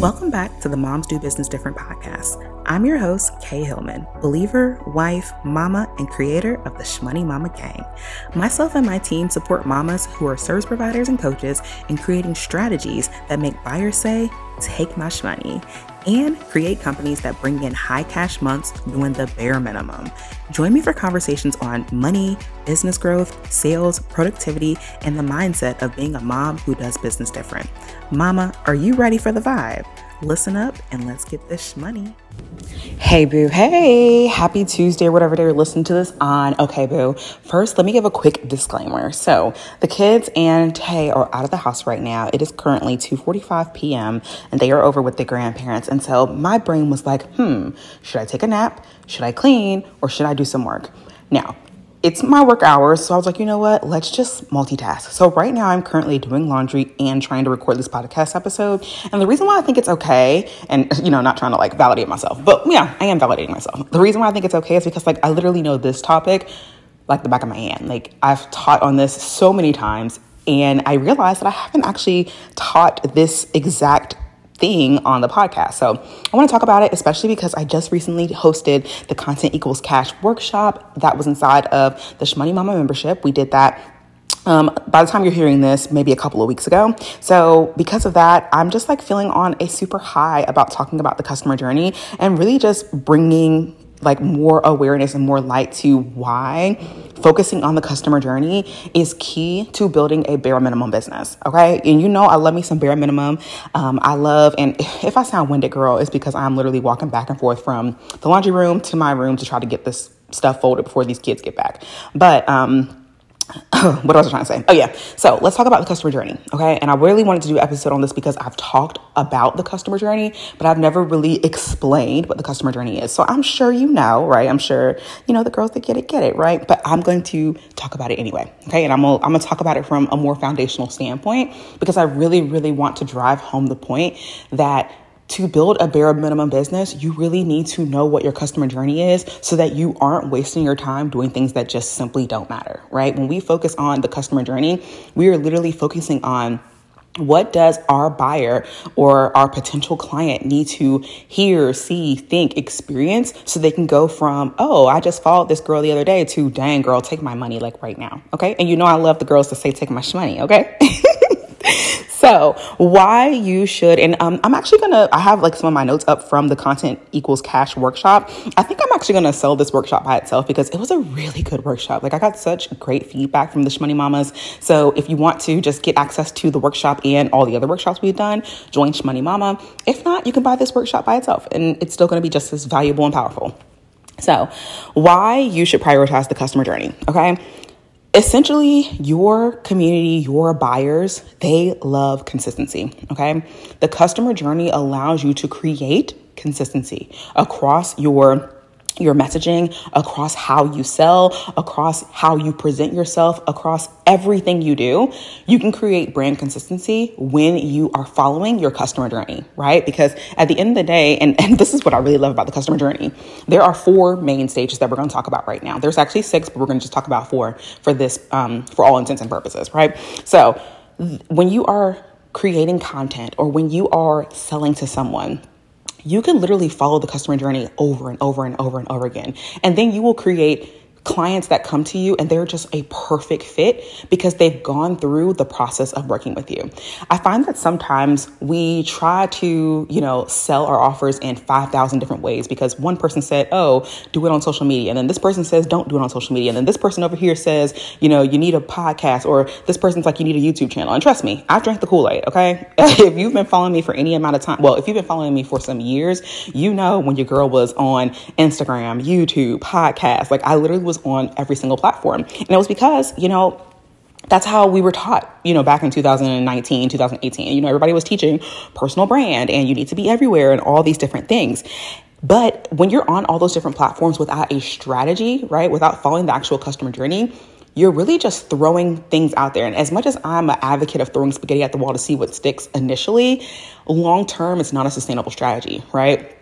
Welcome back to the Moms Do Business Different podcast. I'm your host, Kay Hillman, believer, wife, mama, and creator of the Shmoney Mama Gang. Myself and my team support mamas who are service providers and coaches in creating strategies that make buyers say, Take my shmoney and create companies that bring in high cash months doing the bare minimum. Join me for conversations on money, business growth, sales, productivity, and the mindset of being a mom who does business different. Mama, are you ready for the vibe? Listen up and let's get this money. Hey, boo. Hey, happy Tuesday, or whatever day you're listening to this on. Okay, boo. First, let me give a quick disclaimer. So, the kids and Tay are out of the house right now. It is currently 2:45 p.m. and they are over with their grandparents. And so, my brain was like, "Hmm, should I take a nap? Should I clean? Or should I do some work?" Now, it's my work hours. So I was like, you know what? Let's just multitask. So right now I'm currently doing laundry and trying to record this podcast episode. And the reason why I think it's okay, and you know, not trying to like validate myself, but yeah, I am validating myself. The reason why I think it's okay is because like I literally know this topic like the back of my hand. Like I've taught on this so many times and I realized that I haven't actually taught this exact thing on the podcast. So I want to talk about it, especially because I just recently hosted the Content Equals Cash workshop that was inside of the Shmoney Mama membership. We did that um, by the time you're hearing this, maybe a couple of weeks ago. So, because of that, I'm just like feeling on a super high about talking about the customer journey and really just bringing like more awareness and more light to why focusing on the customer journey is key to building a bare minimum business. Okay. And you know, I love me some bare minimum. Um, I love, and if I sound winded, girl, it's because I'm literally walking back and forth from the laundry room to my room to try to get this stuff folded before these kids get back. But, um, what was I trying to say? Oh, yeah. So let's talk about the customer journey. Okay. And I really wanted to do an episode on this because I've talked about the customer journey, but I've never really explained what the customer journey is. So I'm sure you know, right? I'm sure, you know, the girls that get it, get it, right? But I'm going to talk about it anyway. Okay. And I'm going I'm gonna talk about it from a more foundational standpoint because I really, really want to drive home the point that to build a bare minimum business, you really need to know what your customer journey is so that you aren't wasting your time doing things that just simply don't matter, right? When we focus on the customer journey, we are literally focusing on what does our buyer or our potential client need to hear, see, think, experience so they can go from, oh, I just followed this girl the other day to, dang, girl, take my money like right now. Okay. And you know, I love the girls to say, take my money. Okay. So, why you should, and um, I'm actually gonna, I have like some of my notes up from the Content Equals Cash workshop. I think I'm actually gonna sell this workshop by itself because it was a really good workshop. Like, I got such great feedback from the Shmoney Mamas. So, if you want to just get access to the workshop and all the other workshops we've done, join Shmoney Mama. If not, you can buy this workshop by itself and it's still gonna be just as valuable and powerful. So, why you should prioritize the customer journey, okay? Essentially your community your buyers they love consistency okay? The customer journey allows you to create consistency across your your messaging, across how you sell, across how you present yourself, across everything you do, you can create brand consistency when you are following your customer journey, right? Because at the end of the day, and, and this is what I really love about the customer journey, there are four main stages that we're going to talk about right now. There's actually six, but we're going to just talk about four for this, um, for all intents and purposes, right? So when you are creating content or when you are selling to someone, you can literally follow the customer journey over and over and over and over again. And then you will create clients that come to you and they're just a perfect fit because they've gone through the process of working with you. I find that sometimes we try to, you know, sell our offers in 5,000 different ways because one person said, "Oh, do it on social media." And then this person says, "Don't do it on social media." And then this person over here says, "You know, you need a podcast," or this person's like, "You need a YouTube channel." And trust me, I've drank the Kool-Aid, okay? if you've been following me for any amount of time, well, if you've been following me for some years, you know when your girl was on Instagram, YouTube, podcast, like I literally was on every single platform. And it was because, you know, that's how we were taught, you know, back in 2019, 2018. You know, everybody was teaching personal brand and you need to be everywhere and all these different things. But when you're on all those different platforms without a strategy, right, without following the actual customer journey, you're really just throwing things out there. And as much as I'm an advocate of throwing spaghetti at the wall to see what sticks initially, long term, it's not a sustainable strategy, right?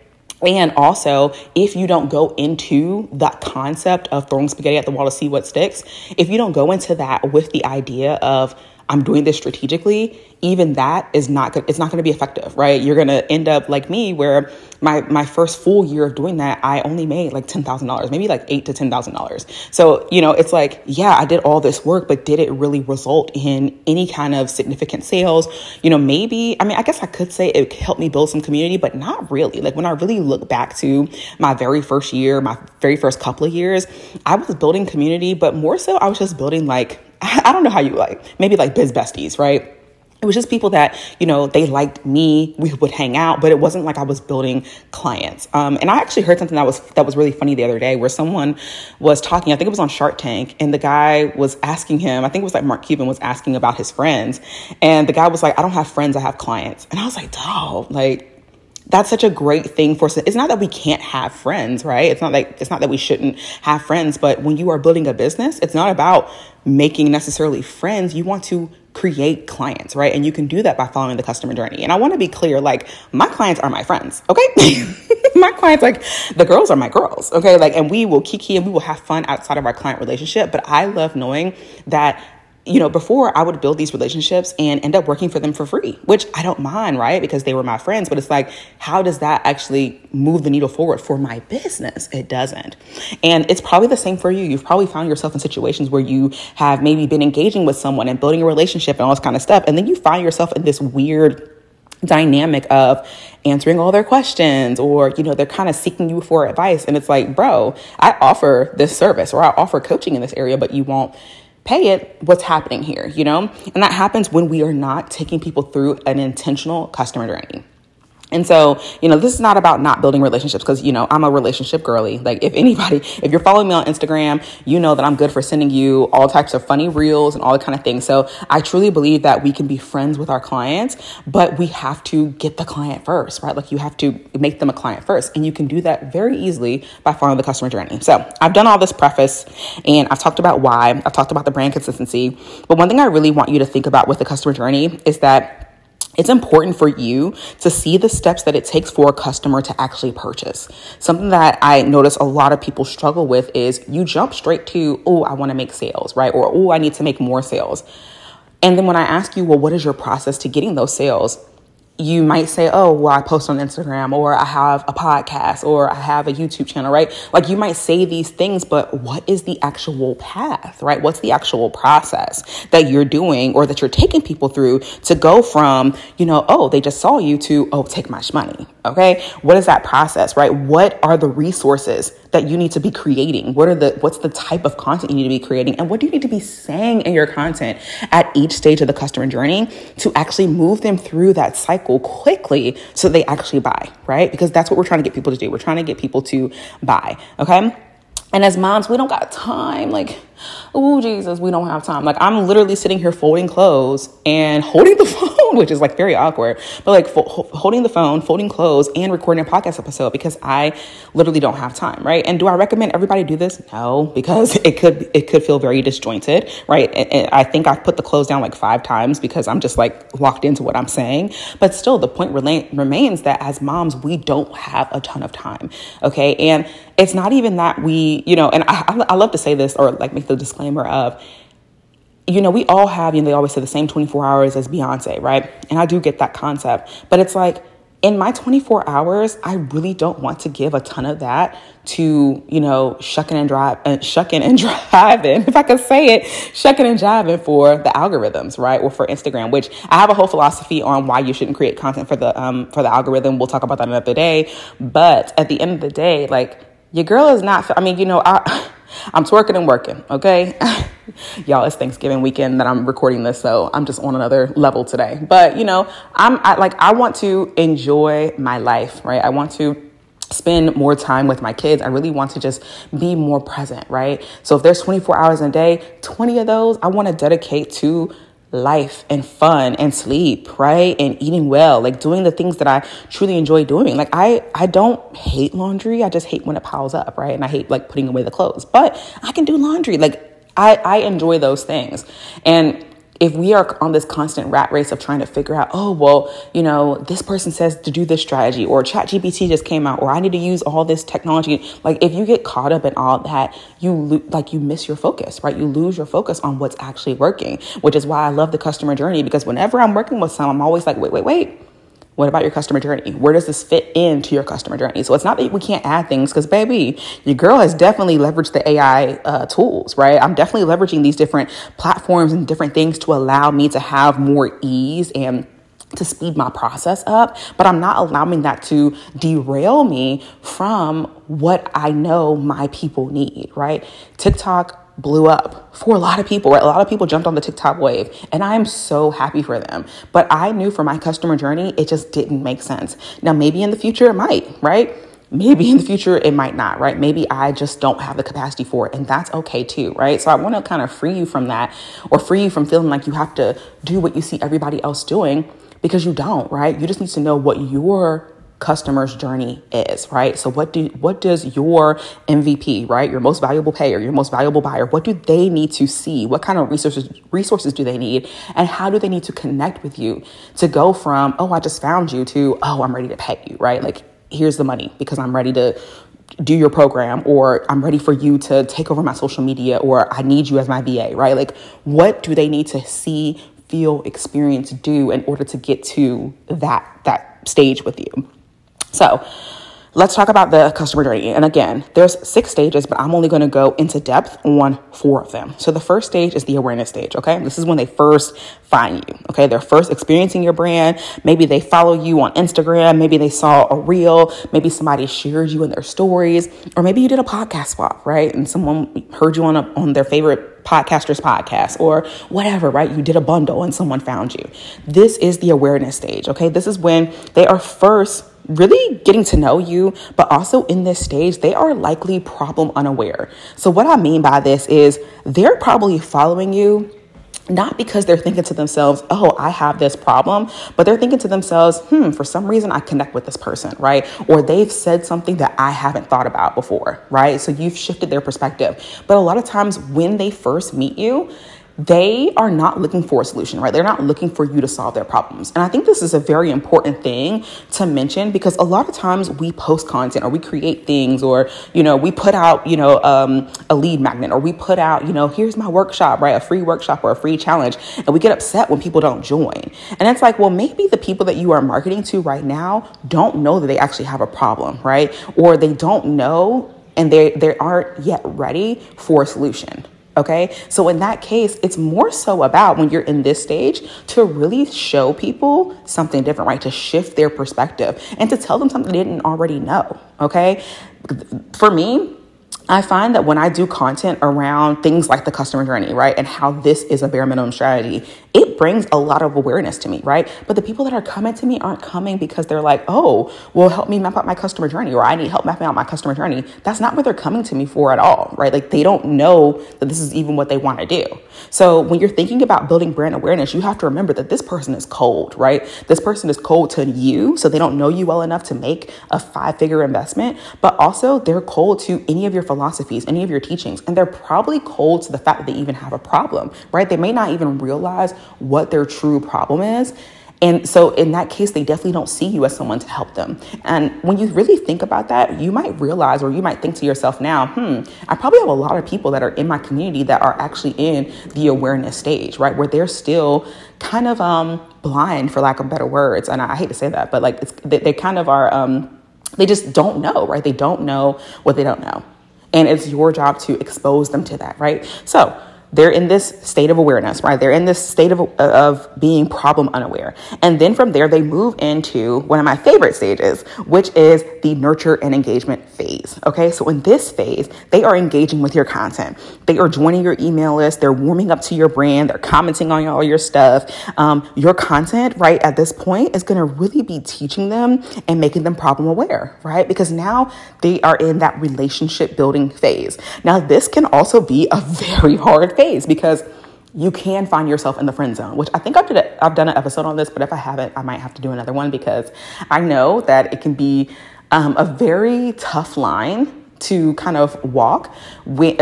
And also, if you don't go into that concept of throwing spaghetti at the wall to see what sticks, if you don't go into that with the idea of, I'm doing this strategically, even that is not good. It's not going to be effective, right? You're going to end up like me, where my my first full year of doing that, I only made like ten thousand dollars, maybe like eight to ten thousand dollars. So you know, it's like, yeah, I did all this work, but did it really result in any kind of significant sales? You know, maybe. I mean, I guess I could say it helped me build some community, but not really. Like when I really look back to my very first year, my very first couple of years, I was building community, but more so, I was just building like I don't know how you like maybe like biz besties, right? it was just people that you know they liked me we would hang out but it wasn't like i was building clients um, and i actually heard something that was that was really funny the other day where someone was talking i think it was on shark tank and the guy was asking him i think it was like mark cuban was asking about his friends and the guy was like i don't have friends i have clients and i was like dog like that's such a great thing for. It's not that we can't have friends, right? It's not like it's not that we shouldn't have friends, but when you are building a business, it's not about making necessarily friends. You want to create clients, right? And you can do that by following the customer journey. And I want to be clear like, my clients are my friends, okay? my clients, like, the girls are my girls, okay? Like, and we will kiki and we will have fun outside of our client relationship. But I love knowing that you know, before I would build these relationships and end up working for them for free, which I don't mind, right? Because they were my friends. But it's like, how does that actually move the needle forward for my business? It doesn't. And it's probably the same for you. You've probably found yourself in situations where you have maybe been engaging with someone and building a relationship and all this kind of stuff. And then you find yourself in this weird dynamic of answering all their questions or you know they're kind of seeking you for advice and it's like bro i offer this service or i offer coaching in this area but you won't pay it, what's happening here, you know? And that happens when we are not taking people through an intentional customer journey. And so, you know, this is not about not building relationships because, you know, I'm a relationship girly. Like, if anybody, if you're following me on Instagram, you know that I'm good for sending you all types of funny reels and all that kind of things. So, I truly believe that we can be friends with our clients, but we have to get the client first, right? Like, you have to make them a client first. And you can do that very easily by following the customer journey. So, I've done all this preface and I've talked about why, I've talked about the brand consistency. But one thing I really want you to think about with the customer journey is that it's important for you to see the steps that it takes for a customer to actually purchase. Something that I notice a lot of people struggle with is you jump straight to, oh, I want to make sales, right? Or, oh, I need to make more sales. And then when I ask you, well, what is your process to getting those sales? You might say, oh, well, I post on Instagram or I have a podcast or I have a YouTube channel, right? Like you might say these things, but what is the actual path, right? What's the actual process that you're doing or that you're taking people through to go from, you know, oh, they just saw you to, oh, take my money. Okay. What is that process, right? What are the resources that you need to be creating? What are the, what's the type of content you need to be creating? And what do you need to be saying in your content at each stage of the customer journey to actually move them through that cycle quickly so they actually buy, right? Because that's what we're trying to get people to do. We're trying to get people to buy. Okay. And as moms, we don't got time. Like, oh, Jesus, we don't have time. Like, I'm literally sitting here folding clothes and holding the phone, which is like very awkward, but like fo- holding the phone, folding clothes, and recording a podcast episode because I literally don't have time, right? And do I recommend everybody do this? No, because it could it could feel very disjointed, right? And, and I think I've put the clothes down like five times because I'm just like locked into what I'm saying. But still, the point rela- remains that as moms, we don't have a ton of time, okay? And it's not even that we, you know, and I, I love to say this or like make the disclaimer of, you know, we all have, you know, they always say the same 24 hours as Beyonce, right? And I do get that concept, but it's like in my 24 hours, I really don't want to give a ton of that to, you know, shucking and drive, uh, shucking and driving, if I could say it, shucking and driving for the algorithms, right? Or for Instagram, which I have a whole philosophy on why you shouldn't create content for the, um, for the algorithm. We'll talk about that another day. But at the end of the day, like your girl is not, I mean, you know, I, I'm twerking and working, okay? Y'all, it's Thanksgiving weekend that I'm recording this, so I'm just on another level today. But, you know, I'm I, like, I want to enjoy my life, right? I want to spend more time with my kids. I really want to just be more present, right? So if there's 24 hours in a day, 20 of those I want to dedicate to life and fun and sleep, right? And eating well, like doing the things that I truly enjoy doing. Like I I don't hate laundry. I just hate when it piles up, right? And I hate like putting away the clothes. But I can do laundry. Like I I enjoy those things. And if we are on this constant rat race of trying to figure out, oh, well, you know, this person says to do this strategy, or ChatGPT just came out, or I need to use all this technology. Like, if you get caught up in all that, you lo- like you miss your focus, right? You lose your focus on what's actually working, which is why I love the customer journey because whenever I'm working with someone, I'm always like, wait, wait, wait what about your customer journey? Where does this fit into your customer journey? So it's not that we can't add things because, baby, your girl has definitely leveraged the AI uh, tools, right? I'm definitely leveraging these different platforms and different things to allow me to have more ease and to speed my process up, but I'm not allowing that to derail me from what I know my people need, right? TikTok blew up for a lot of people, right? A lot of people jumped on the TikTok wave, and I am so happy for them. But I knew for my customer journey, it just didn't make sense. Now, maybe in the future it might, right? Maybe in the future it might not, right? Maybe I just don't have the capacity for it, and that's okay too, right? So I want to kind of free you from that or free you from feeling like you have to do what you see everybody else doing because you don't, right? You just need to know what your customer's journey is, right? So what do what does your MVP, right? Your most valuable payer, your most valuable buyer, what do they need to see? What kind of resources resources do they need? And how do they need to connect with you to go from, oh, I just found you to, oh, I'm ready to pay you, right? Like here's the money because I'm ready to do your program or I'm ready for you to take over my social media or I need you as my VA, right? Like what do they need to see, feel, experience, do in order to get to that that stage with you? So let's talk about the customer journey. And again, there's six stages, but I'm only going to go into depth on four of them. So the first stage is the awareness stage. Okay. This is when they first find you. Okay. They're first experiencing your brand. Maybe they follow you on Instagram. Maybe they saw a reel. Maybe somebody shared you in their stories, or maybe you did a podcast swap, right? And someone heard you on a, on their favorite podcaster's podcast or whatever, right? You did a bundle and someone found you. This is the awareness stage. Okay. This is when they are first really getting to know you, but also in this stage, they are likely problem unaware. So, what I mean by this is they're probably following you not because they're thinking to themselves, oh, I have this problem, but they're thinking to themselves, hmm, for some reason I connect with this person, right? Or they've said something that I haven't thought about before, right? So you've shifted their perspective. But a lot of times when they first meet you, they are not looking for a solution, right? They're not looking for you to solve their problems. And I think this is a very important thing to mention because a lot of times we post content or we create things or, you know, we put out, you know, um, a lead magnet or we put out, you know, here's my workshop, right? A free workshop or a free challenge. And we get upset when people don't join. And it's like, well, maybe the people that you are marketing to right now don't know that they actually have a problem, right? Or they don't know and they, they aren't yet ready for a solution Okay. So in that case, it's more so about when you're in this stage to really show people something different, right? To shift their perspective and to tell them something they didn't already know. Okay. For me, I find that when I do content around things like the customer journey, right, and how this is a bare minimum strategy, it brings a lot of awareness to me, right? But the people that are coming to me aren't coming because they're like, oh, well, help me map out my customer journey, or I need help mapping out my customer journey. That's not what they're coming to me for at all, right? Like they don't know that this is even what they want to do. So when you're thinking about building brand awareness, you have to remember that this person is cold, right? This person is cold to you, so they don't know you well enough to make a five figure investment, but also they're cold to any of your philosophies, any of your teachings, and they're probably cold to the fact that they even have a problem, right? They may not even realize what their true problem is. And so, in that case, they definitely don't see you as someone to help them. And when you really think about that, you might realize, or you might think to yourself now, hmm, I probably have a lot of people that are in my community that are actually in the awareness stage, right? Where they're still kind of um, blind, for lack of better words. And I, I hate to say that, but like they, they, kind of are, um, they just don't know, right? They don't know what they don't know. And it's your job to expose them to that, right? So they're in this state of awareness, right? They're in this state of, of being problem unaware. And then from there, they move into one of my favorite stages, which is the nurture and engagement phase. Okay. So in this phase, they are engaging with your content. They are joining your email list. They're warming up to your brand. They're commenting on all your stuff. Um, your content, right, at this point is going to really be teaching them and making them problem aware, right? Because now they are in that relationship building phase. Now, this can also be a very hard phase because you can find yourself in the friend zone, which I think I've, did a, I've done an episode on this, but if I haven't, I might have to do another one because I know that it can be um, a very tough line to kind of walk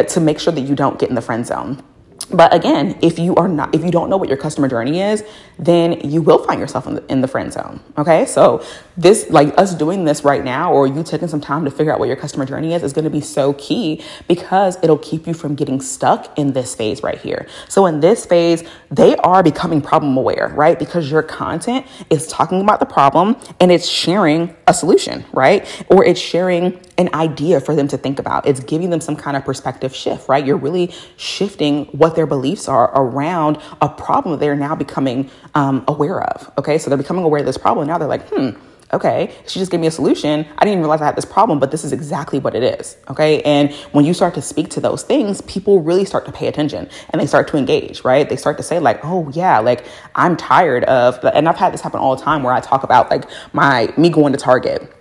to make sure that you don't get in the friend zone. But again, if you are not, if you don't know what your customer journey is, then you will find yourself in the, in the friend zone. Okay. So this, like us doing this right now, or you taking some time to figure out what your customer journey is, is going to be so key because it'll keep you from getting stuck in this phase right here. So in this phase, they are becoming problem aware, right? Because your content is talking about the problem and it's sharing a solution, right? Or it's sharing an idea for them to think about. It's giving them some kind of perspective shift, right? You're really shifting what their beliefs are around a problem they're now becoming um, aware of. Okay, so they're becoming aware of this problem. Now they're like, hmm, okay, she just gave me a solution. I didn't even realize I had this problem, but this is exactly what it is. Okay. And when you start to speak to those things, people really start to pay attention and they start to engage, right? They start to say, like, oh, yeah, like I'm tired of, and I've had this happen all the time where I talk about like my, me going to Target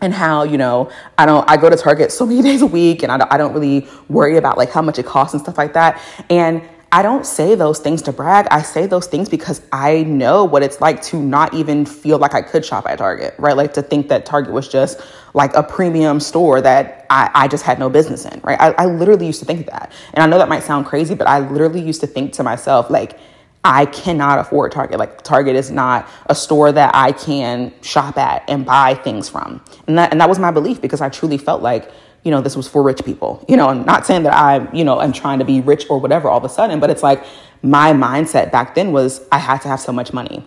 and how you know i don't i go to target so many days a week and I don't, I don't really worry about like how much it costs and stuff like that and I don't say those things to brag. I say those things because I know what it's like to not even feel like I could shop at Target, right? Like to think that Target was just like a premium store that I, I just had no business in, right? I, I literally used to think that. And I know that might sound crazy, but I literally used to think to myself, like, I cannot afford Target. Like Target is not a store that I can shop at and buy things from. And that and that was my belief because I truly felt like, you know, this was for rich people. You know, I'm not saying that I, you know, am trying to be rich or whatever all of a sudden, but it's like my mindset back then was I had to have so much money.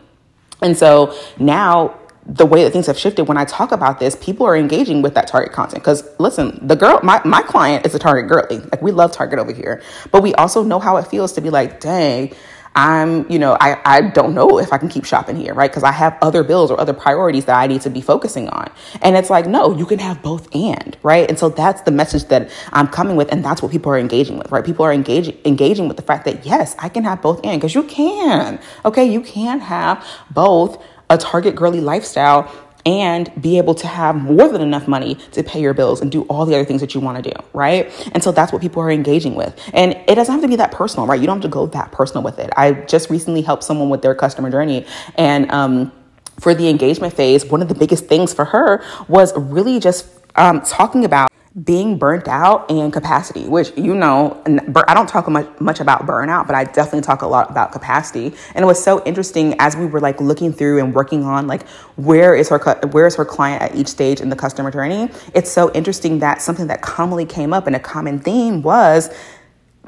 And so now the way that things have shifted when I talk about this, people are engaging with that target content. Because listen, the girl, my, my client is a target girly. Like we love Target over here. But we also know how it feels to be like, dang, I'm, you know, I, I don't know if I can keep shopping here, right? Because I have other bills or other priorities that I need to be focusing on. And it's like, no, you can have both and, right? And so that's the message that I'm coming with. And that's what people are engaging with, right? People are engaging, engaging with the fact that, yes, I can have both and because you can, okay? You can have both a target girly lifestyle and be able to have more than enough money to pay your bills and do all the other things that you want to do, right? And so that's what people are engaging with. And it doesn't have to be that personal, right? You don't have to go that personal with it. I just recently helped someone with their customer journey and, um, for the engagement phase, one of the biggest things for her was really just um, talking about being burnt out and capacity, which you know, I don't talk much, much about burnout, but I definitely talk a lot about capacity. And it was so interesting as we were like looking through and working on like where is her where is her client at each stage in the customer journey. It's so interesting that something that commonly came up and a common theme was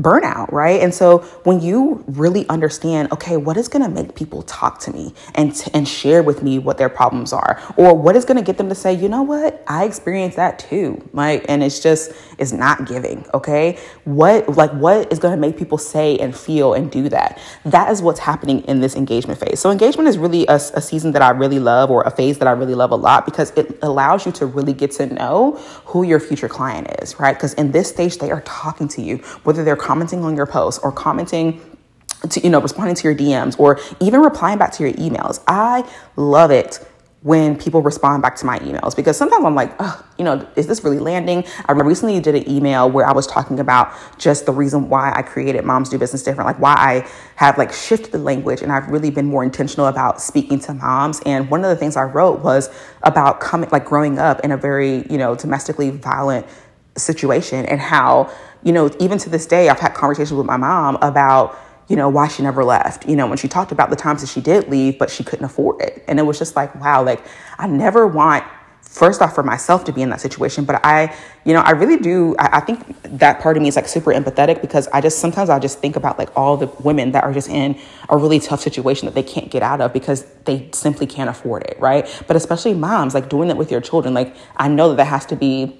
burnout, right? And so when you really understand, okay, what is going to make people talk to me and t- and share with me what their problems are, or what is going to get them to say, you know what, I experienced that too, like, and it's just it's not giving, okay? What like what is going to make people say and feel and do that? That is what's happening in this engagement phase. So engagement is really a, a season that I really love, or a phase that I really love a lot because it allows you to really get to know who your future client is, right? Because in this stage, they are talking to you, whether they're commenting on your posts or commenting to, you know, responding to your DMs or even replying back to your emails. I love it when people respond back to my emails because sometimes I'm like, oh, you know, is this really landing? I recently did an email where I was talking about just the reason why I created Moms Do Business Different, like why I have like shifted the language and I've really been more intentional about speaking to moms. And one of the things I wrote was about coming, like growing up in a very, you know, domestically violent situation and how, you know, even to this day, I've had conversations with my mom about, you know, why she never left. You know, when she talked about the times that she did leave, but she couldn't afford it. And it was just like, wow, like I never want first off for myself to be in that situation but i you know i really do I, I, think that part of me is like super empathetic because i just sometimes i just think about like all the women that are just in a really tough situation that they can't get out of because they simply can't afford it right but especially moms like doing it with your children like i know that that has to be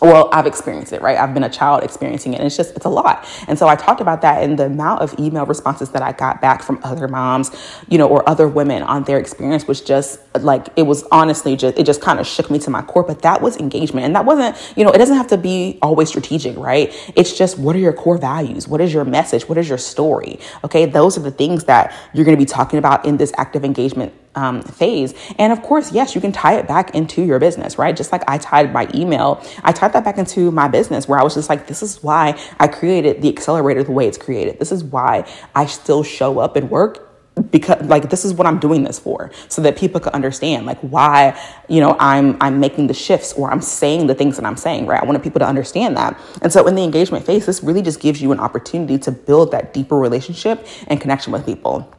well i've experienced it right? I've been a child experiencing it and it's just it's a lot. And so i talked about that and the amount of email responses that i got back from other moms you know or other women on their experience was just like it was honestly just it just kind of shook me to my core but that was engagement. And that wasn't you know it doesn't have to be always strategic right? It's just what are your core values? What is your message? What is your story? Okay? Those are the things that you're going to be talking about in this active engagement um, phase. And of course, yes, you can tie it back into your business, right? Just like I tied my email, I tied that back into my business where I was just like, this is why I created the accelerator the way it's created. This is why I still show up and work because like this is what I'm doing this for so that people can understand like why you know I'm I'm making the shifts or I'm saying the things that I'm saying right I wanted people to understand that and so in the engagement phase this really just gives you an opportunity to build that deeper relationship and connection with people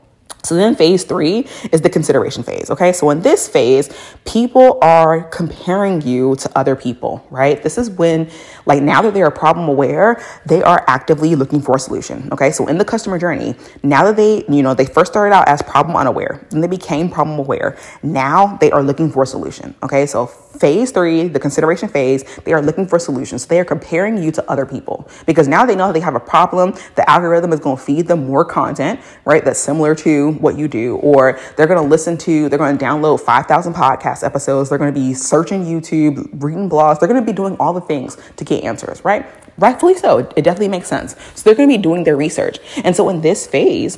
so then phase three is the consideration phase. Okay. So in this phase, people are comparing you to other people, right? This is when, like, now that they are problem aware, they are actively looking for a solution. Okay. So in the customer journey, now that they, you know, they first started out as problem unaware, then they became problem aware. Now they are looking for a solution. Okay. So phase three, the consideration phase, they are looking for solutions. They are comparing you to other people because now they know they have a problem. The algorithm is going to feed them more content, right? That's similar to what you do, or they're going to listen to, they're going to download 5,000 podcast episodes. They're going to be searching YouTube, reading blogs. They're going to be doing all the things to get answers, right? Rightfully so. It definitely makes sense. So they're going to be doing their research. And so in this phase,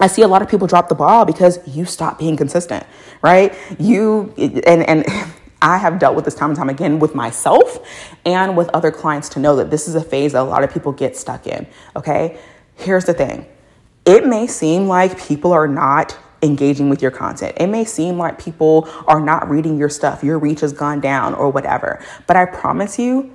I see a lot of people drop the ball because you stop being consistent, right? You and and I have dealt with this time and time again with myself and with other clients to know that this is a phase that a lot of people get stuck in. Okay. Here's the thing it may seem like people are not engaging with your content. It may seem like people are not reading your stuff, your reach has gone down or whatever. But I promise you,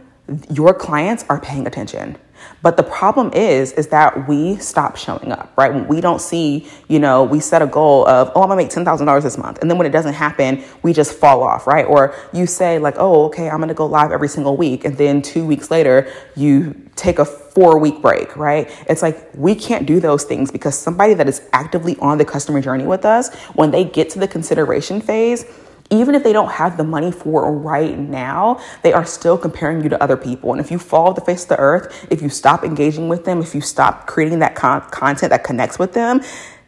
your clients are paying attention. But the problem is, is that we stop showing up, right? When we don't see, you know, we set a goal of, oh, I'm gonna make $10,000 this month. And then when it doesn't happen, we just fall off, right? Or you say like, oh, okay, I'm gonna go live every single week. And then two weeks later, you take a four week break, right? It's like we can't do those things because somebody that is actively on the customer journey with us, when they get to the consideration phase, even if they don't have the money for right now, they are still comparing you to other people. And if you fall off the face of the earth, if you stop engaging with them, if you stop creating that con- content that connects with them,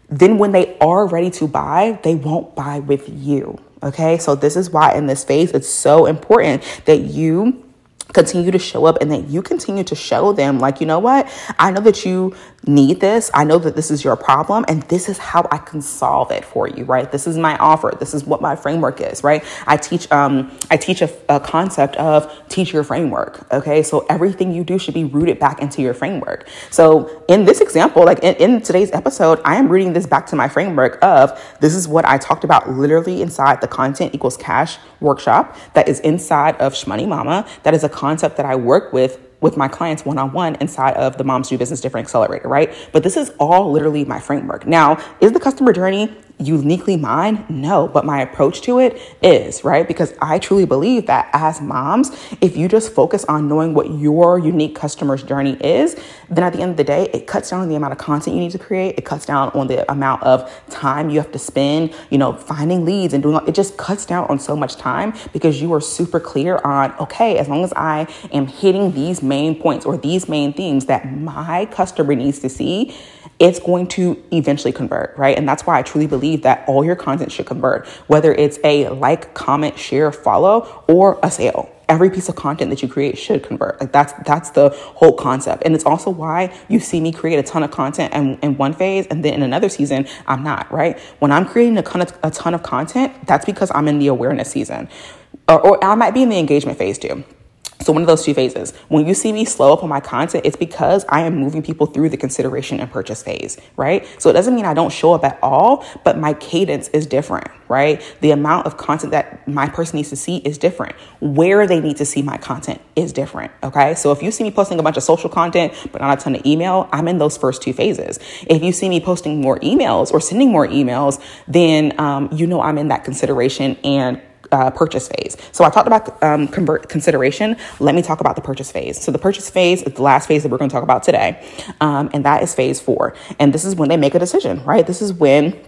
then when they are ready to buy, they won't buy with you. Okay. So this is why in this phase, it's so important that you continue to show up and that you continue to show them like you know what? I know that you need this. I know that this is your problem and this is how i can solve it for you right? This is my offer. This is what my framework is right? I teach um i teach a, a concept of teach your framework okay? So everything you do should be rooted back into your framework. So in this example like in, in today's episode i am reading this back to my framework of this is what i talked about literally inside the content equals cash workshop that is inside of shmoney mama that is a concept that I work with with my clients one on one inside of the Moms Do Business Different Accelerator, right? But this is all literally my framework. Now, is the customer journey uniquely mine? No, but my approach to it is, right? Because I truly believe that as moms, if you just focus on knowing what your unique customer's journey is, then at the end of the day, it cuts down on the amount of content you need to create. It cuts down on the amount of time you have to spend, you know, finding leads and doing it just cuts down on so much time because you are super clear on, okay, as long as I am hitting these main points or these main things that my customer needs to see, it's going to eventually convert, right? And that's why I truly believe that all your content should convert, whether it's a like, comment, share, follow, or a sale. Every piece of content that you create should convert. Like that's that's the whole concept. And it's also why you see me create a ton of content in, in one phase and then in another season, I'm not, right? When I'm creating a ton of, a ton of content, that's because I'm in the awareness season. Or, or I might be in the engagement phase too. So, one of those two phases. When you see me slow up on my content, it's because I am moving people through the consideration and purchase phase, right? So, it doesn't mean I don't show up at all, but my cadence is different, right? The amount of content that my person needs to see is different. Where they need to see my content is different, okay? So, if you see me posting a bunch of social content, but not a ton of email, I'm in those first two phases. If you see me posting more emails or sending more emails, then um, you know I'm in that consideration and uh, purchase phase. So I talked about um, convert consideration. Let me talk about the purchase phase. So the purchase phase is the last phase that we're going to talk about today, um, and that is phase four. And this is when they make a decision, right? This is when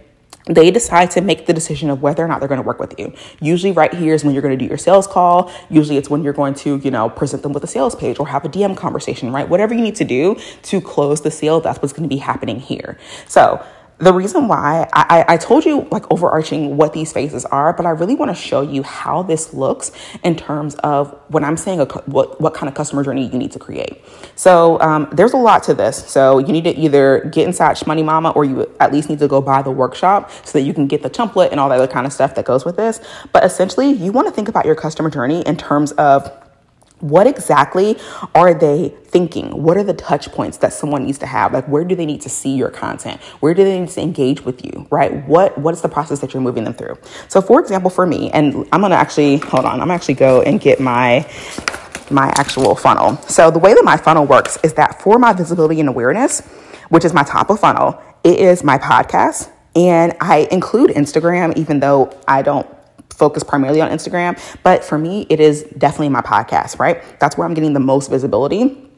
they decide to make the decision of whether or not they're going to work with you. Usually, right here is when you're going to do your sales call. Usually, it's when you're going to, you know, present them with a sales page or have a DM conversation, right? Whatever you need to do to close the sale, that's what's going to be happening here. So, the reason why I, I told you like overarching what these phases are, but I really want to show you how this looks in terms of when I'm saying a, what what kind of customer journey you need to create. So um, there's a lot to this. So you need to either get inside Shmoney Mama, or you at least need to go buy the workshop so that you can get the template and all the other kind of stuff that goes with this. But essentially, you want to think about your customer journey in terms of what exactly are they thinking? What are the touch points that someone needs to have? Like where do they need to see your content? Where do they need to engage with you right? What what is the process that you're moving them through? So for example for me and i'm gonna actually hold on i'm actually go and get my my actual funnel. So the way that my funnel works is that for my visibility and awareness which is my top of funnel it is my podcast and i include instagram even though i don't focus primarily on Instagram. But for me, it is definitely my podcast, right? That's where I'm getting the most visibility.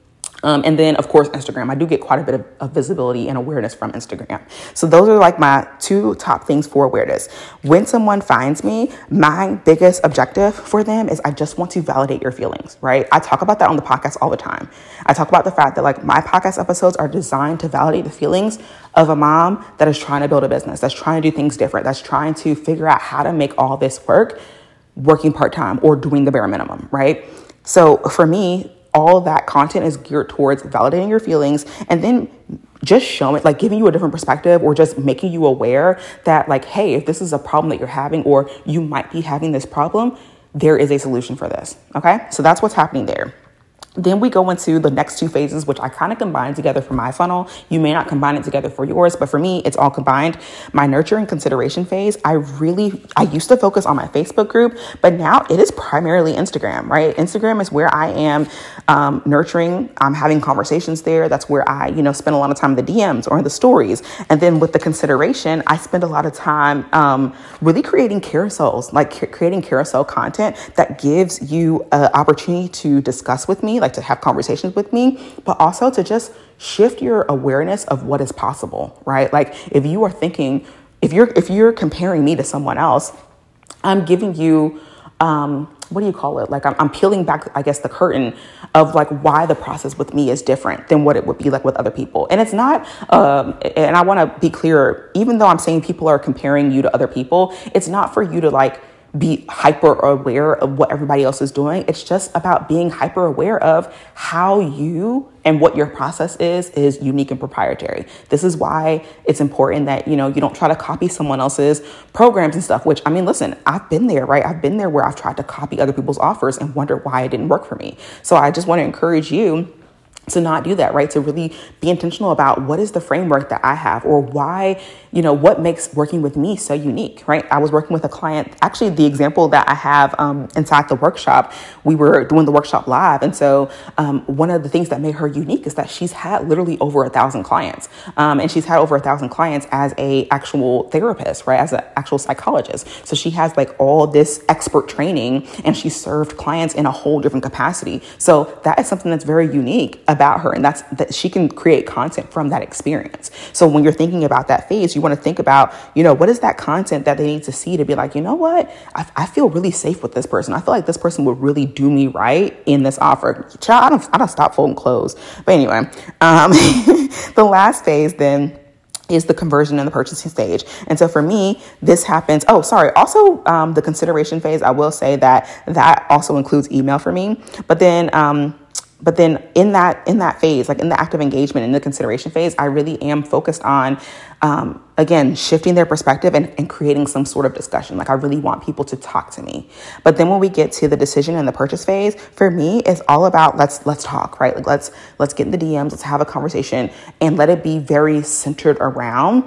Um, and then, of course, Instagram. I do get quite a bit of, of, visibility and awareness from Instagram. So, those are like my two top things for awareness. When someone finds me, my biggest objective for them is I just want to validate your feelings, right? I talk about that on the podcast all the time. I talk about the fact that like my podcast episodes are designed to validate the feelings of a mom that is trying to build a business, that's trying to do things different, that's trying to figure out how to make all this work working part time or doing the bare minimum, right? So, for me, all that content is geared towards validating your feelings and then just showing like giving you a different perspective or just making you aware that like hey if this is a problem that you're having or you might be having this problem there is a solution for this okay? So that's what's happening there then we go into the next two phases, which I kind of combine together for my funnel. You may not combine it together for yours, but for me, it's all combined. My nurture and consideration phase, I really, I used to focus on my Facebook group, but now it is primarily Instagram, right? Instagram is where I am um, nurturing. I'm having conversations there. That's where I, you know, spend a lot of time in the DMs or in the stories. And then with the consideration, I spend a lot of time um, really creating carousels, like creating carousel content that gives you an opportunity to discuss with me like to have conversations with me, but also to just shift your awareness of what is possible, right? Like if you are thinking, if you're if you're comparing me to someone else, I'm giving you um, what do you call it? Like I'm, I'm, peeling back, I guess, the curtain of like why the process with me is different than what it would be like with other people. And it's not, um, and I want to be clear, even though I'm saying people are comparing you to other people, it's not for you to like be hyper aware of what everybody else is doing. It's just about being hyper aware of how you and what your process is is unique and proprietary. This is why it's important that, you know, you don't try to copy someone else's programs and stuff, which I mean, listen, I've been there, right? I've been there where I've tried to copy other people's offers and wonder why it didn't work for me. So I just want to encourage you to not do that, right? To really be intentional about what is the framework that I have or why, you know, what makes working with me so unique, right? I was working with a client, actually, the example that I have um, inside the workshop, we were doing the workshop live. And so, um, one of the things that made her unique is that she's had literally over a thousand clients. Um, and she's had over a thousand clients as a actual therapist, right? As an actual psychologist. So, she has like all this expert training and she served clients in a whole different capacity. So, that is something that's very unique about her and that's that she can create content from that experience so when you're thinking about that phase you want to think about you know what is that content that they need to see to be like you know what I, I feel really safe with this person i feel like this person would really do me right in this offer child i don't i don't stop folding clothes but anyway um the last phase then is the conversion and the purchasing stage. And so for me, this happens. Oh, sorry. Also, um, the consideration phase, I will say that that also includes email for me. But then, um, but then in that in that phase like in the active engagement in the consideration phase i really am focused on um, again shifting their perspective and, and creating some sort of discussion. Like i really want people to talk to me. But then when we get to the decision and the purchase phase for me it's all about let's let's talk right? Like let's let's get in the dms let's have a conversation and let it be very centered around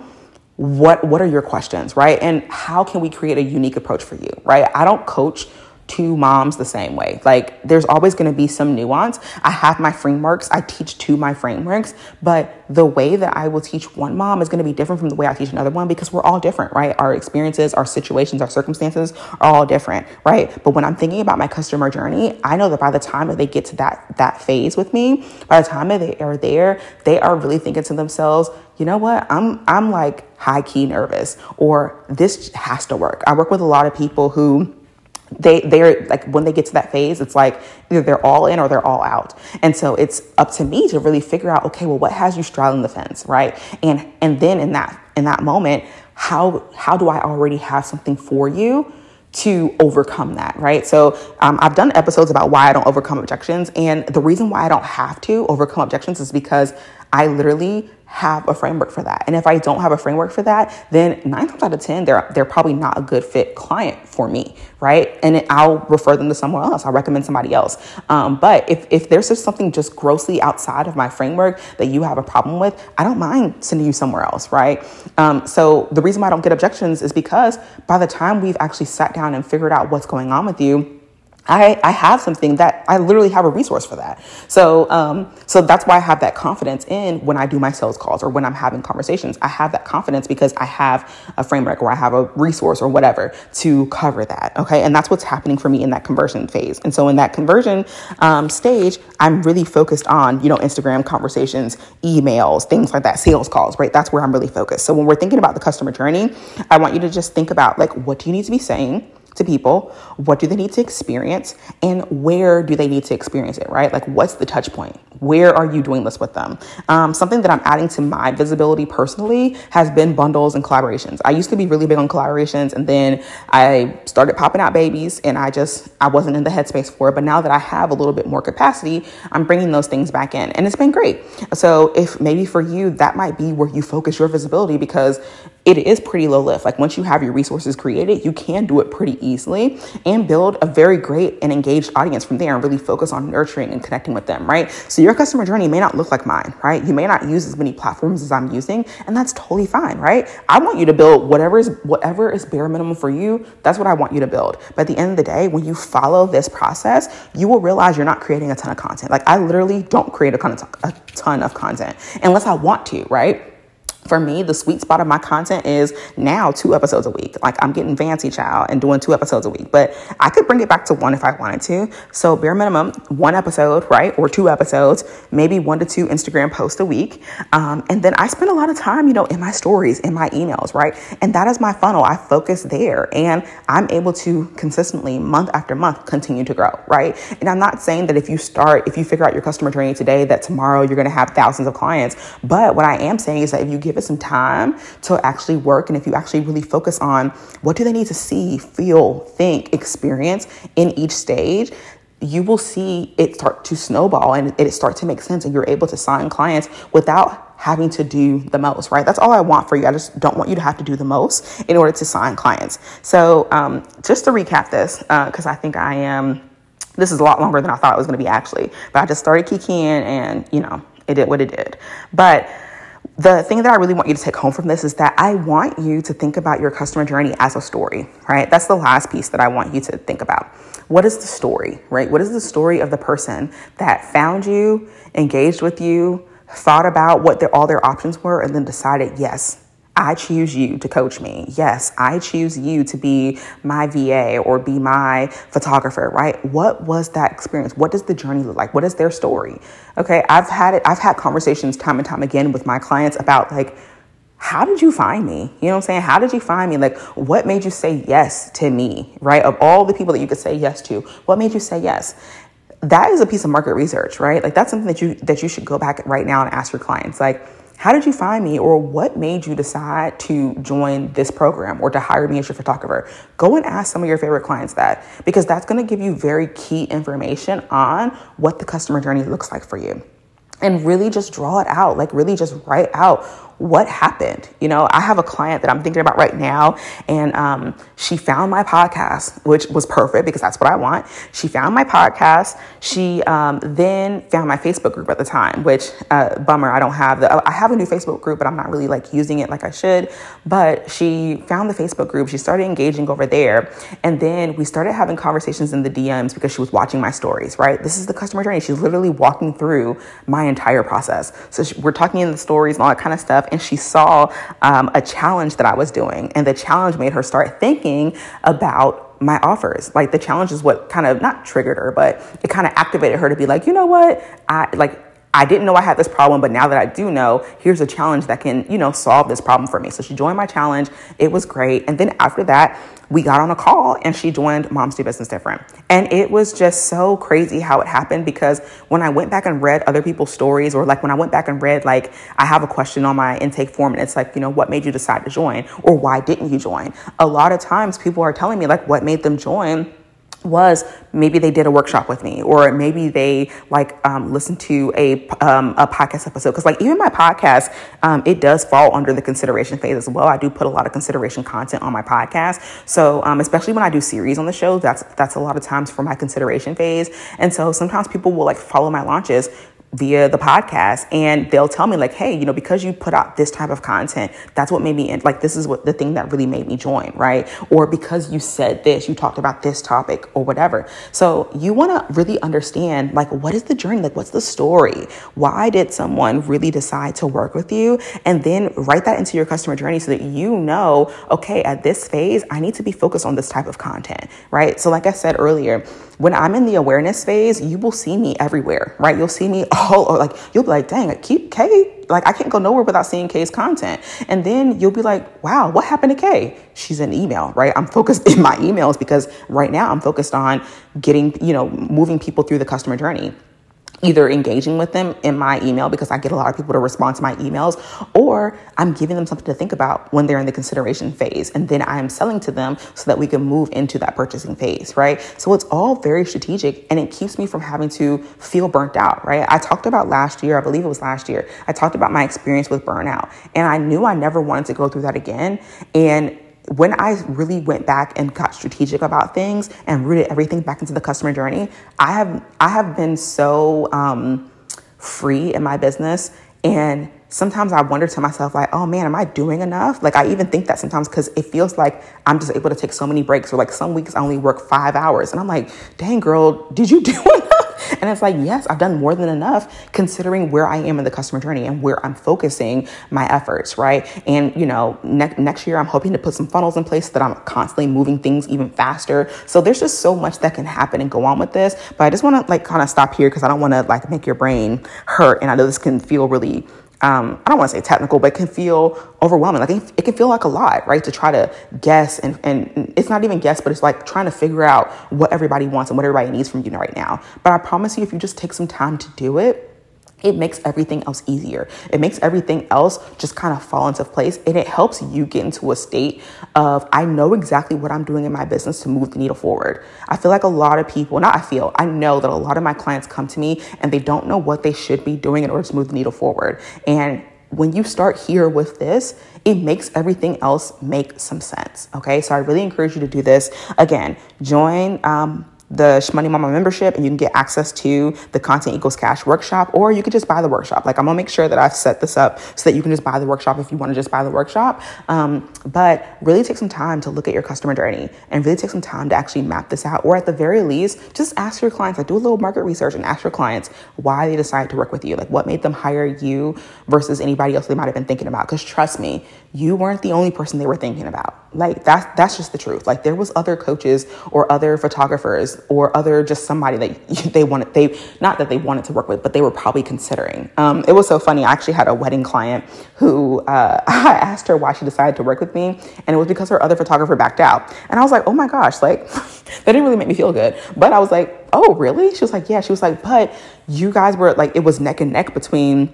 what what are your questions right? And how can we create a unique approach for you right? I don't coach two moms the same way. Like there's always going to be some nuance. I have my frameworks. I teach to my frameworks, but the way that I will teach one mom is going to be different from the way I teach another one because we're all different, right? Our experiences, our situations, our circumstances are all different, right? But when I'm thinking about my customer journey, I know that by the time that they get to that that phase with me, by the time that they are there, they are really thinking to themselves, you know what? I'm I'm like high key nervous or this has to work. I work with a lot of people who they they're like when they get to that phase it's like either they're all in or they're all out and so it's up to me to really figure out okay well what has you straddling the fence right and and then in that in that moment how how do i already have something for you to overcome that, right? So um, I've done episodes about why I don't overcome objections. And the reason why I don't have to overcome objections is because I literally have a framework for that. And if I don't have a framework for that, then nine times out of 10, they're, they're probably not a good fit client for me, right? And I'll refer them to someone else. I'll recommend somebody else. Um, but if, if there's just something just grossly outside of my framework that you have a problem with, I don't mind sending you somewhere else, right? Um, so the reason why I don't get objections is because by the time we've actually sat down and figured out what's going on with you, I, I have something that I literally have a resource for that. So, um, so that's why I have that confidence in when I do my sales calls or when I'm having conversations. I have that confidence because I have a framework or I have a resource or whatever to cover that. Okay. And that's what's happening for me in that conversion phase. And so in that conversion um, stage, I'm really focused on, you know, Instagram conversations, emails, things like that, sales calls, right? That's where I'm really focused. So when we're thinking about the customer journey, I want you to just think about like, what do you need to be saying? to people what do they need to experience and where do they need to experience it right? Like what's the touch point where are you doing this with them um, something that i'm adding to my visibility personally has been bundles and collaborations i used to be really big on collaborations and then i started popping out babies and i just i wasn't in the headspace for it but now that i have a little bit more capacity i'm bringing those things back in and it's been great so if maybe for you that might be where you focus your visibility because it is pretty low lift. Like once you have your resources created, you can do it pretty easily and build a very great and engaged audience from there and really focus on nurturing and connecting with them, right? So your customer journey may not look like mine, right? You may not use as many platforms as I'm using, and that's totally fine, right? I want you to build whatever is whatever is bare minimum for you. That's what I want you to build. But at the end of the day, when you follow this process, you will realize you're not creating a ton of content. Like I literally don't create a ton of, a ton of content unless I want to, right? For me, the sweet spot of my content is now two episodes a week. Like I'm getting fancy child and doing two episodes a week, but I could bring it back to one if I wanted to. So bare minimum, one episode, right? Or two episodes, maybe one to two Instagram posts a week. Um, and then I spend a lot of time, you know, in my stories, in my emails, right? And that is my funnel. I focus there and I'm able to consistently month after month continue to grow, right? And I'm not saying that if you start, if you figure out your customer journey today, that tomorrow you're going to have thousands of clients. But what I am saying is that if you give give it some time to actually work and if you actually really focus on what do they need to see, feel, think, experience in each stage, you will see it start to snowball and it start to make sense and you're able to sign clients without having to do the most, right? That's all I want for you. I just don't want you to have to do the most in order to sign clients. So, um, just to recap this, because uh, I think I am, this is a lot longer than I thought it was going to be actually, but I just started kikiing and, you know, it did what it did. But the thing that I really want you to take home from this is that I want you to think about your customer journey as a story, right? That's the last piece that I want you to think about. What is the story, right? What is the story of the person that found you, engaged with you, thought about what their, all their options were, and then decided, yes, I choose you to coach me. Yes, I choose you to be my VA or be my photographer, right? What was that experience? What does the journey look like? What is their story? Okay, I've had it, I've had conversations time and time again with my clients about like, how did you find me? You know what I'm saying? How did you find me? Like, what made you say yes to me, right? Of all the people that you could say yes to, what made you say yes? That is a piece of market research, right? Like that's something that you that you should go back right now and ask your clients. Like, how did you find me or what made you decide to join this program or to hire me as your photographer? Go and ask some of your favorite clients that because that's going to give you very key information on what the customer journey looks like for you. And really just draw it out, like really just write out what happened. You know, I have a client that I'm thinking about right now, and um, she found my podcast, which was perfect because that's what I want. She found my podcast. She um, then found my Facebook group at the time, which uh, bummer, I don't have the. I have a new Facebook group, but I'm not really like using it like I should. But she found the Facebook group. She started engaging over there, and then we started having conversations in the DMs because she was watching my stories. Right, this is the customer journey. She's literally walking through my entire process. So she, we're talking in the stories and all that kind of stuff and she saw um, a challenge that I was doing. And the challenge made her start thinking about my offers. Like the challenge is what kind of not triggered her, but it kind of activated her to be like, you know what? I like I didn't know I had this problem, but now that I do know, here's a challenge that can, you know, solve this problem for me. So she joined my challenge. It was great. And then after that, we got on a call and she joined Moms Do Business Different. And it was just so crazy how it happened because when I went back and read other people's stories, or like when I went back and read, like, I have a question on my intake form and it's like, you know, what made you decide to join? Or why didn't you join? A lot of times people are telling me, like, what made them join? Was maybe they did a workshop with me or maybe they like um, listened to a, um, a podcast episode. Because like even my podcast um, it does fall under the consideration phase as well. I do put a lot of consideration content on my podcast. So um, especially when i do series on the show that's that's a lot of times for my consideration phase. And so sometimes people will like follow my launches via the podcast and they'll tell me like hey you know because you put out this type of content that's what made me like this is what the thing that really made me join right? Or because you said this you talked about this topic or whatever. So you want to really understand like what is the journey? Like what's the story? Why did someone really decide to work with you? And then write that into your customer journey so that you know okay at this phase i need to be focused on this type of content right? So like i said earlier when I'm in the awareness phase, you will see me everywhere, right? You'll see me all oh, oh, like you'll be like, dang, I keep K. like I can't go nowhere without seeing Kay's content. And then you'll be like, wow, what happened to Kay? She's in email, right? I'm focused in my emails because right now I'm focused on getting, you know, moving people through the customer journey either engaging with them in my email because I get a lot of people to respond to my emails, or I'm giving them something to think about when they're in the consideration phase. And then I am selling to them so that we can move into that purchasing phase, right? So it's all very strategic and it keeps me from having to feel burnt out, right? I talked about last year, I believe it was last year, I talked about my experience with burnout and I knew I never wanted to go through that again. And when I really went back and got strategic about things and rooted everything back into the customer journey, I have I have been so um, free in my business, and sometimes I wonder to myself like, oh man, am I doing enough? Like I even think that sometimes because it feels like I'm just able to take so many breaks, or like some weeks I only work five hours, and I'm like, dang girl, did you do enough? And it's like, yes, I've done more than enough considering where I am in the customer journey and where I'm focusing my efforts, right? And, you know, ne- next year I'm hoping to put some funnels in place so that I'm constantly moving things even faster. So there's just so much that can happen and go on with this. But I just want to like kind of stop here because I don't want to like make your brain hurt. And I know this can feel really um, I don't want to say technical, but it can feel overwhelming. Like it can feel like a lot, right? To try to guess and, and it's not even guess, but it's like trying to figure out what everybody wants and what everybody needs from you right now. But I promise you, if you just take some time to do it, it makes everything else easier. It makes everything else just kind of fall into place and it helps you get into a state of I know exactly what I'm doing in my business to move the needle forward. I feel like a lot of people, not I feel, I know that a lot of my clients come to me and they don't know what they should be doing in order to move the needle forward. And when you start here with this, it makes everything else make some sense. Okay, so I really encourage you to do this. Again, join. Um, the Shmoney Mama membership and you can get access to the Content Equals Cash workshop, or you could just buy the workshop. Like, I'm gonna make sure that I've set this up so that you can just buy the workshop if you wanna just buy the workshop. Um, but really take some time to look at your customer journey and really take some time to actually map this out, or at the very least, just ask your clients, like, do a little market research and ask your clients why they decided to work with you. Like, what made them hire you versus anybody else they might have been thinking about. Because trust me, you weren't the only person they were thinking about. Like, that's, that's just the truth. Like, there was other coaches or other photographers or other just somebody that they wanted they not that they wanted to work with but they were probably considering. Um, it was so funny. I actually had a wedding client who uh, i asked her why she decided to work with me and it was because her other photographer backed out. And i was like oh my gosh like that didn't really make me feel good. But i was like oh really? She was like yeah. She was like but you guys were like it was neck and neck between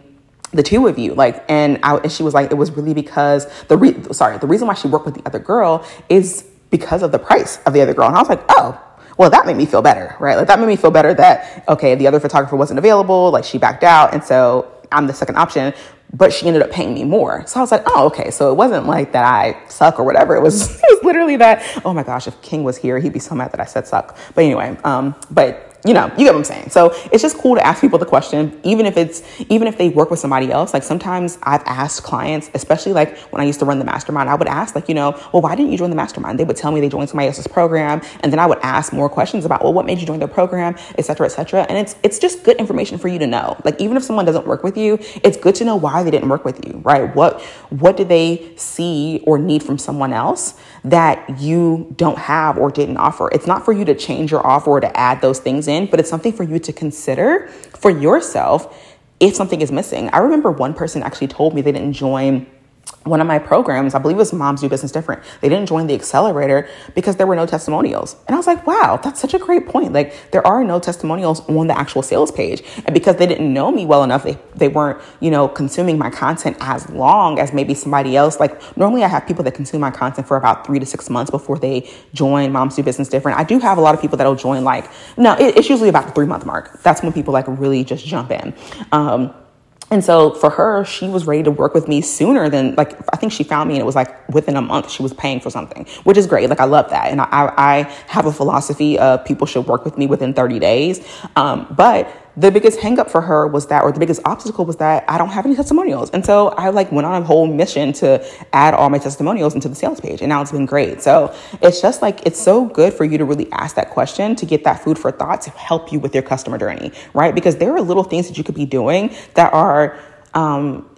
the two of you like and, I, and she was like it was really because the re- sorry the reason why she worked with the other girl is because of the price of the other girl and i was like oh well, that made me feel better, right? Like that made me feel better that, okay, the other photographer wasn't available, like she backed out. And so I'm the second option, but she ended up paying me more. So I was like, oh, okay. So it wasn't like that I suck or whatever. It was, it was literally that, oh my gosh, if King was here, he'd be so mad that I said suck. But anyway, um, but you know, you get what I'm saying. So it's just cool to ask people the question, even if it's, even if they work with somebody else. Like sometimes I've asked clients, especially like when I used to run the mastermind, I would ask, like, you know, well, why didn't you join the mastermind? They would tell me they joined somebody else's program. And then I would ask more questions about, well, what made you join their program, et cetera, et cetera. And it's, it's just good information for you to know. Like, even if someone doesn't work with you, it's good to know why they didn't work with you, right? What, what did they see or need from someone else that you don't have or didn't offer? It's not for you to change your offer or to add those things in, but it's something for you to consider for yourself if something is missing. I remember one person actually told me they didn't join one of my programs, I believe it was Moms Do Business Different, they didn't join the accelerator because there were no testimonials. And I was like, wow, that's such a great point. Like, there are no testimonials on the actual sales page. And because they didn't know me well enough, they, they weren't, you know, consuming my content as long as maybe somebody else. Like, normally I have people that consume my content for about three to six months before they join Moms Do Business Different. I do have a lot of people that'll join, like, no, it, it's usually about the three month mark. That's when people like really just jump in. Um, and so for her, she was ready to work with me sooner than like I think she found me and it was like within a month she was paying for something, which is great. Like I love that, and I I have a philosophy of people should work with me within 30 days. Um, but the biggest hangup for her was that, or the biggest obstacle was that I don't have any testimonials. And so I like went on a whole mission to add all my testimonials into the sales page. And now it's been great. So it's just like, it's so good for you to really ask that question to get that food for thought to help you with your customer journey, right? Because there are little things that you could be doing that are, um,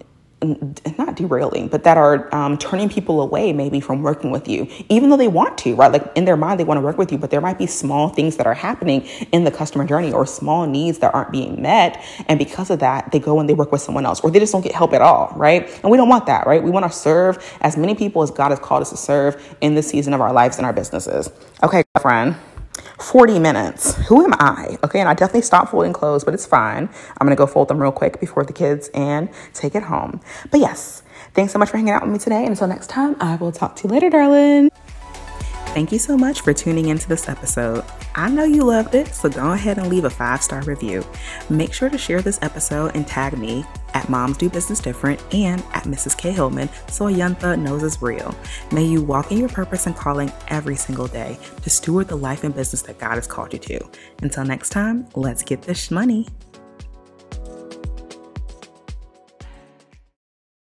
not derailing, but that are um, turning people away maybe from working with you, even though they want to, right? Like in their mind, they want to work with you, but there might be small things that are happening in the customer journey or small needs that aren't being met. And because of that, they go and they work with someone else or they just don't get help at all, right? And we don't want that, right? We want to serve as many people as God has called us to serve in this season of our lives and our businesses. Okay, friend. 40 minutes. Who am I? Okay, and I definitely stopped folding clothes, but it's fine. I'm gonna go fold them real quick before the kids and take it home. But yes, thanks so much for hanging out with me today. And until next time, I will talk to you later, darling. Thank you so much for tuning into this episode. I know you loved it, so go ahead and leave a five star review. Make sure to share this episode and tag me at Moms Do Business Different and at Mrs. K. Hillman so Ayantha knows it's real. May you walk in your purpose and calling every single day to steward the life and business that God has called you to. Until next time, let's get this money.